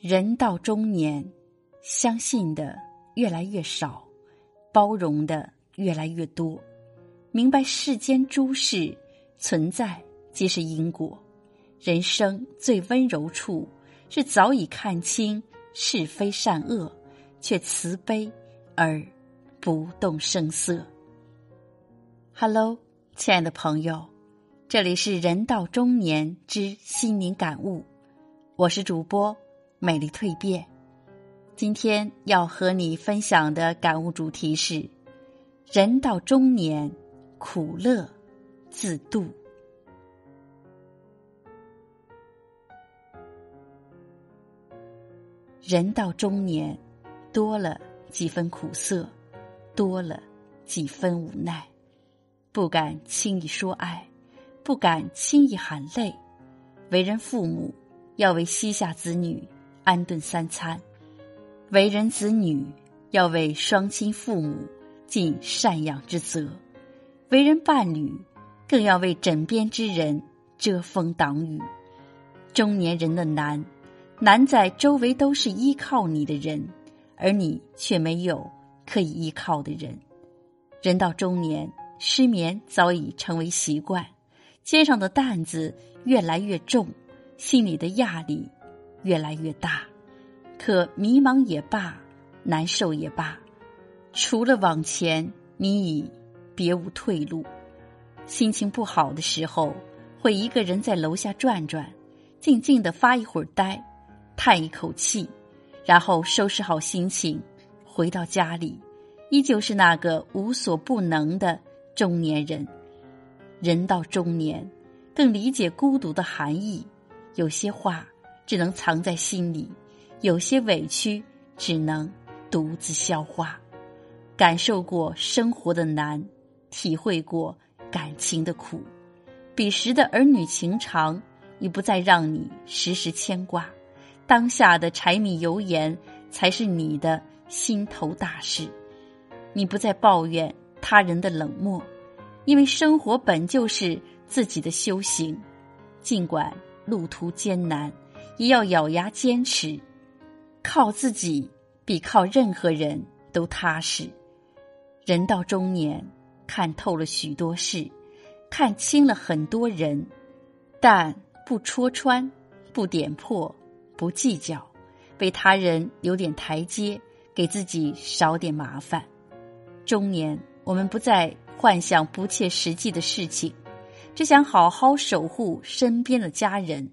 人到中年，相信的越来越少，包容的越来越多，明白世间诸事存在即是因果。人生最温柔处，是早已看清是非善恶，却慈悲而不动声色。Hello，亲爱的朋友，这里是人到中年之心灵感悟，我是主播。美丽蜕变。今天要和你分享的感悟主题是：人到中年，苦乐自度。人到中年，多了几分苦涩，多了几分无奈，不敢轻易说爱，不敢轻易喊累。为人父母，要为膝下子女。安顿三餐，为人子女要为双亲父母尽赡养之责；为人伴侣更要为枕边之人遮风挡雨。中年人的难，难在周围都是依靠你的人，而你却没有可以依靠的人。人到中年，失眠早已成为习惯，肩上的担子越来越重，心里的压力。越来越大，可迷茫也罢，难受也罢，除了往前，你已别无退路。心情不好的时候，会一个人在楼下转转，静静的发一会儿呆，叹一口气，然后收拾好心情，回到家里，依旧是那个无所不能的中年人。人到中年，更理解孤独的含义，有些话。只能藏在心里，有些委屈只能独自消化。感受过生活的难，体会过感情的苦，彼时的儿女情长已不再让你时时牵挂。当下的柴米油盐才是你的心头大事。你不再抱怨他人的冷漠，因为生活本就是自己的修行。尽管路途艰难。也要咬牙坚持，靠自己比靠任何人都踏实。人到中年，看透了许多事，看清了很多人，但不戳穿，不点破，不计较，为他人留点台阶，给自己少点麻烦。中年，我们不再幻想不切实际的事情，只想好好守护身边的家人。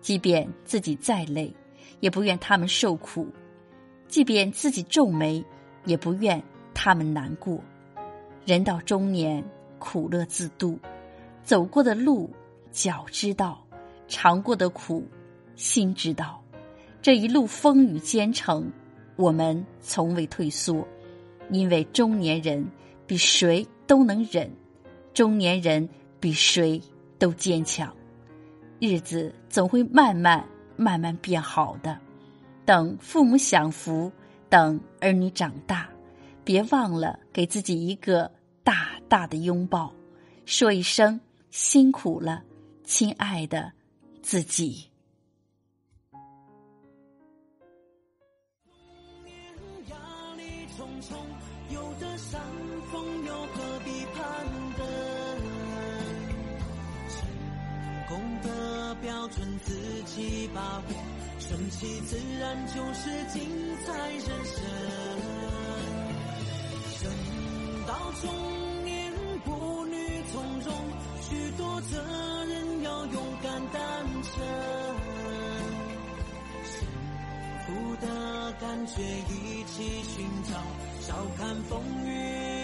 即便自己再累，也不愿他们受苦；即便自己皱眉，也不愿他们难过。人到中年，苦乐自度，走过的路脚知道，尝过的苦心知道。这一路风雨兼程，我们从未退缩，因为中年人比谁都能忍，中年人比谁都坚强。日子总会慢慢慢慢变好的。等父母享福，等儿女长大，别忘了给自己一个大大的拥抱，说一声辛苦了，亲爱的自己。标准自己把握，顺其自然就是精彩人生。人到中年，步履从容，许多责任要勇敢担承。幸福的感觉一起寻找，笑看风雨。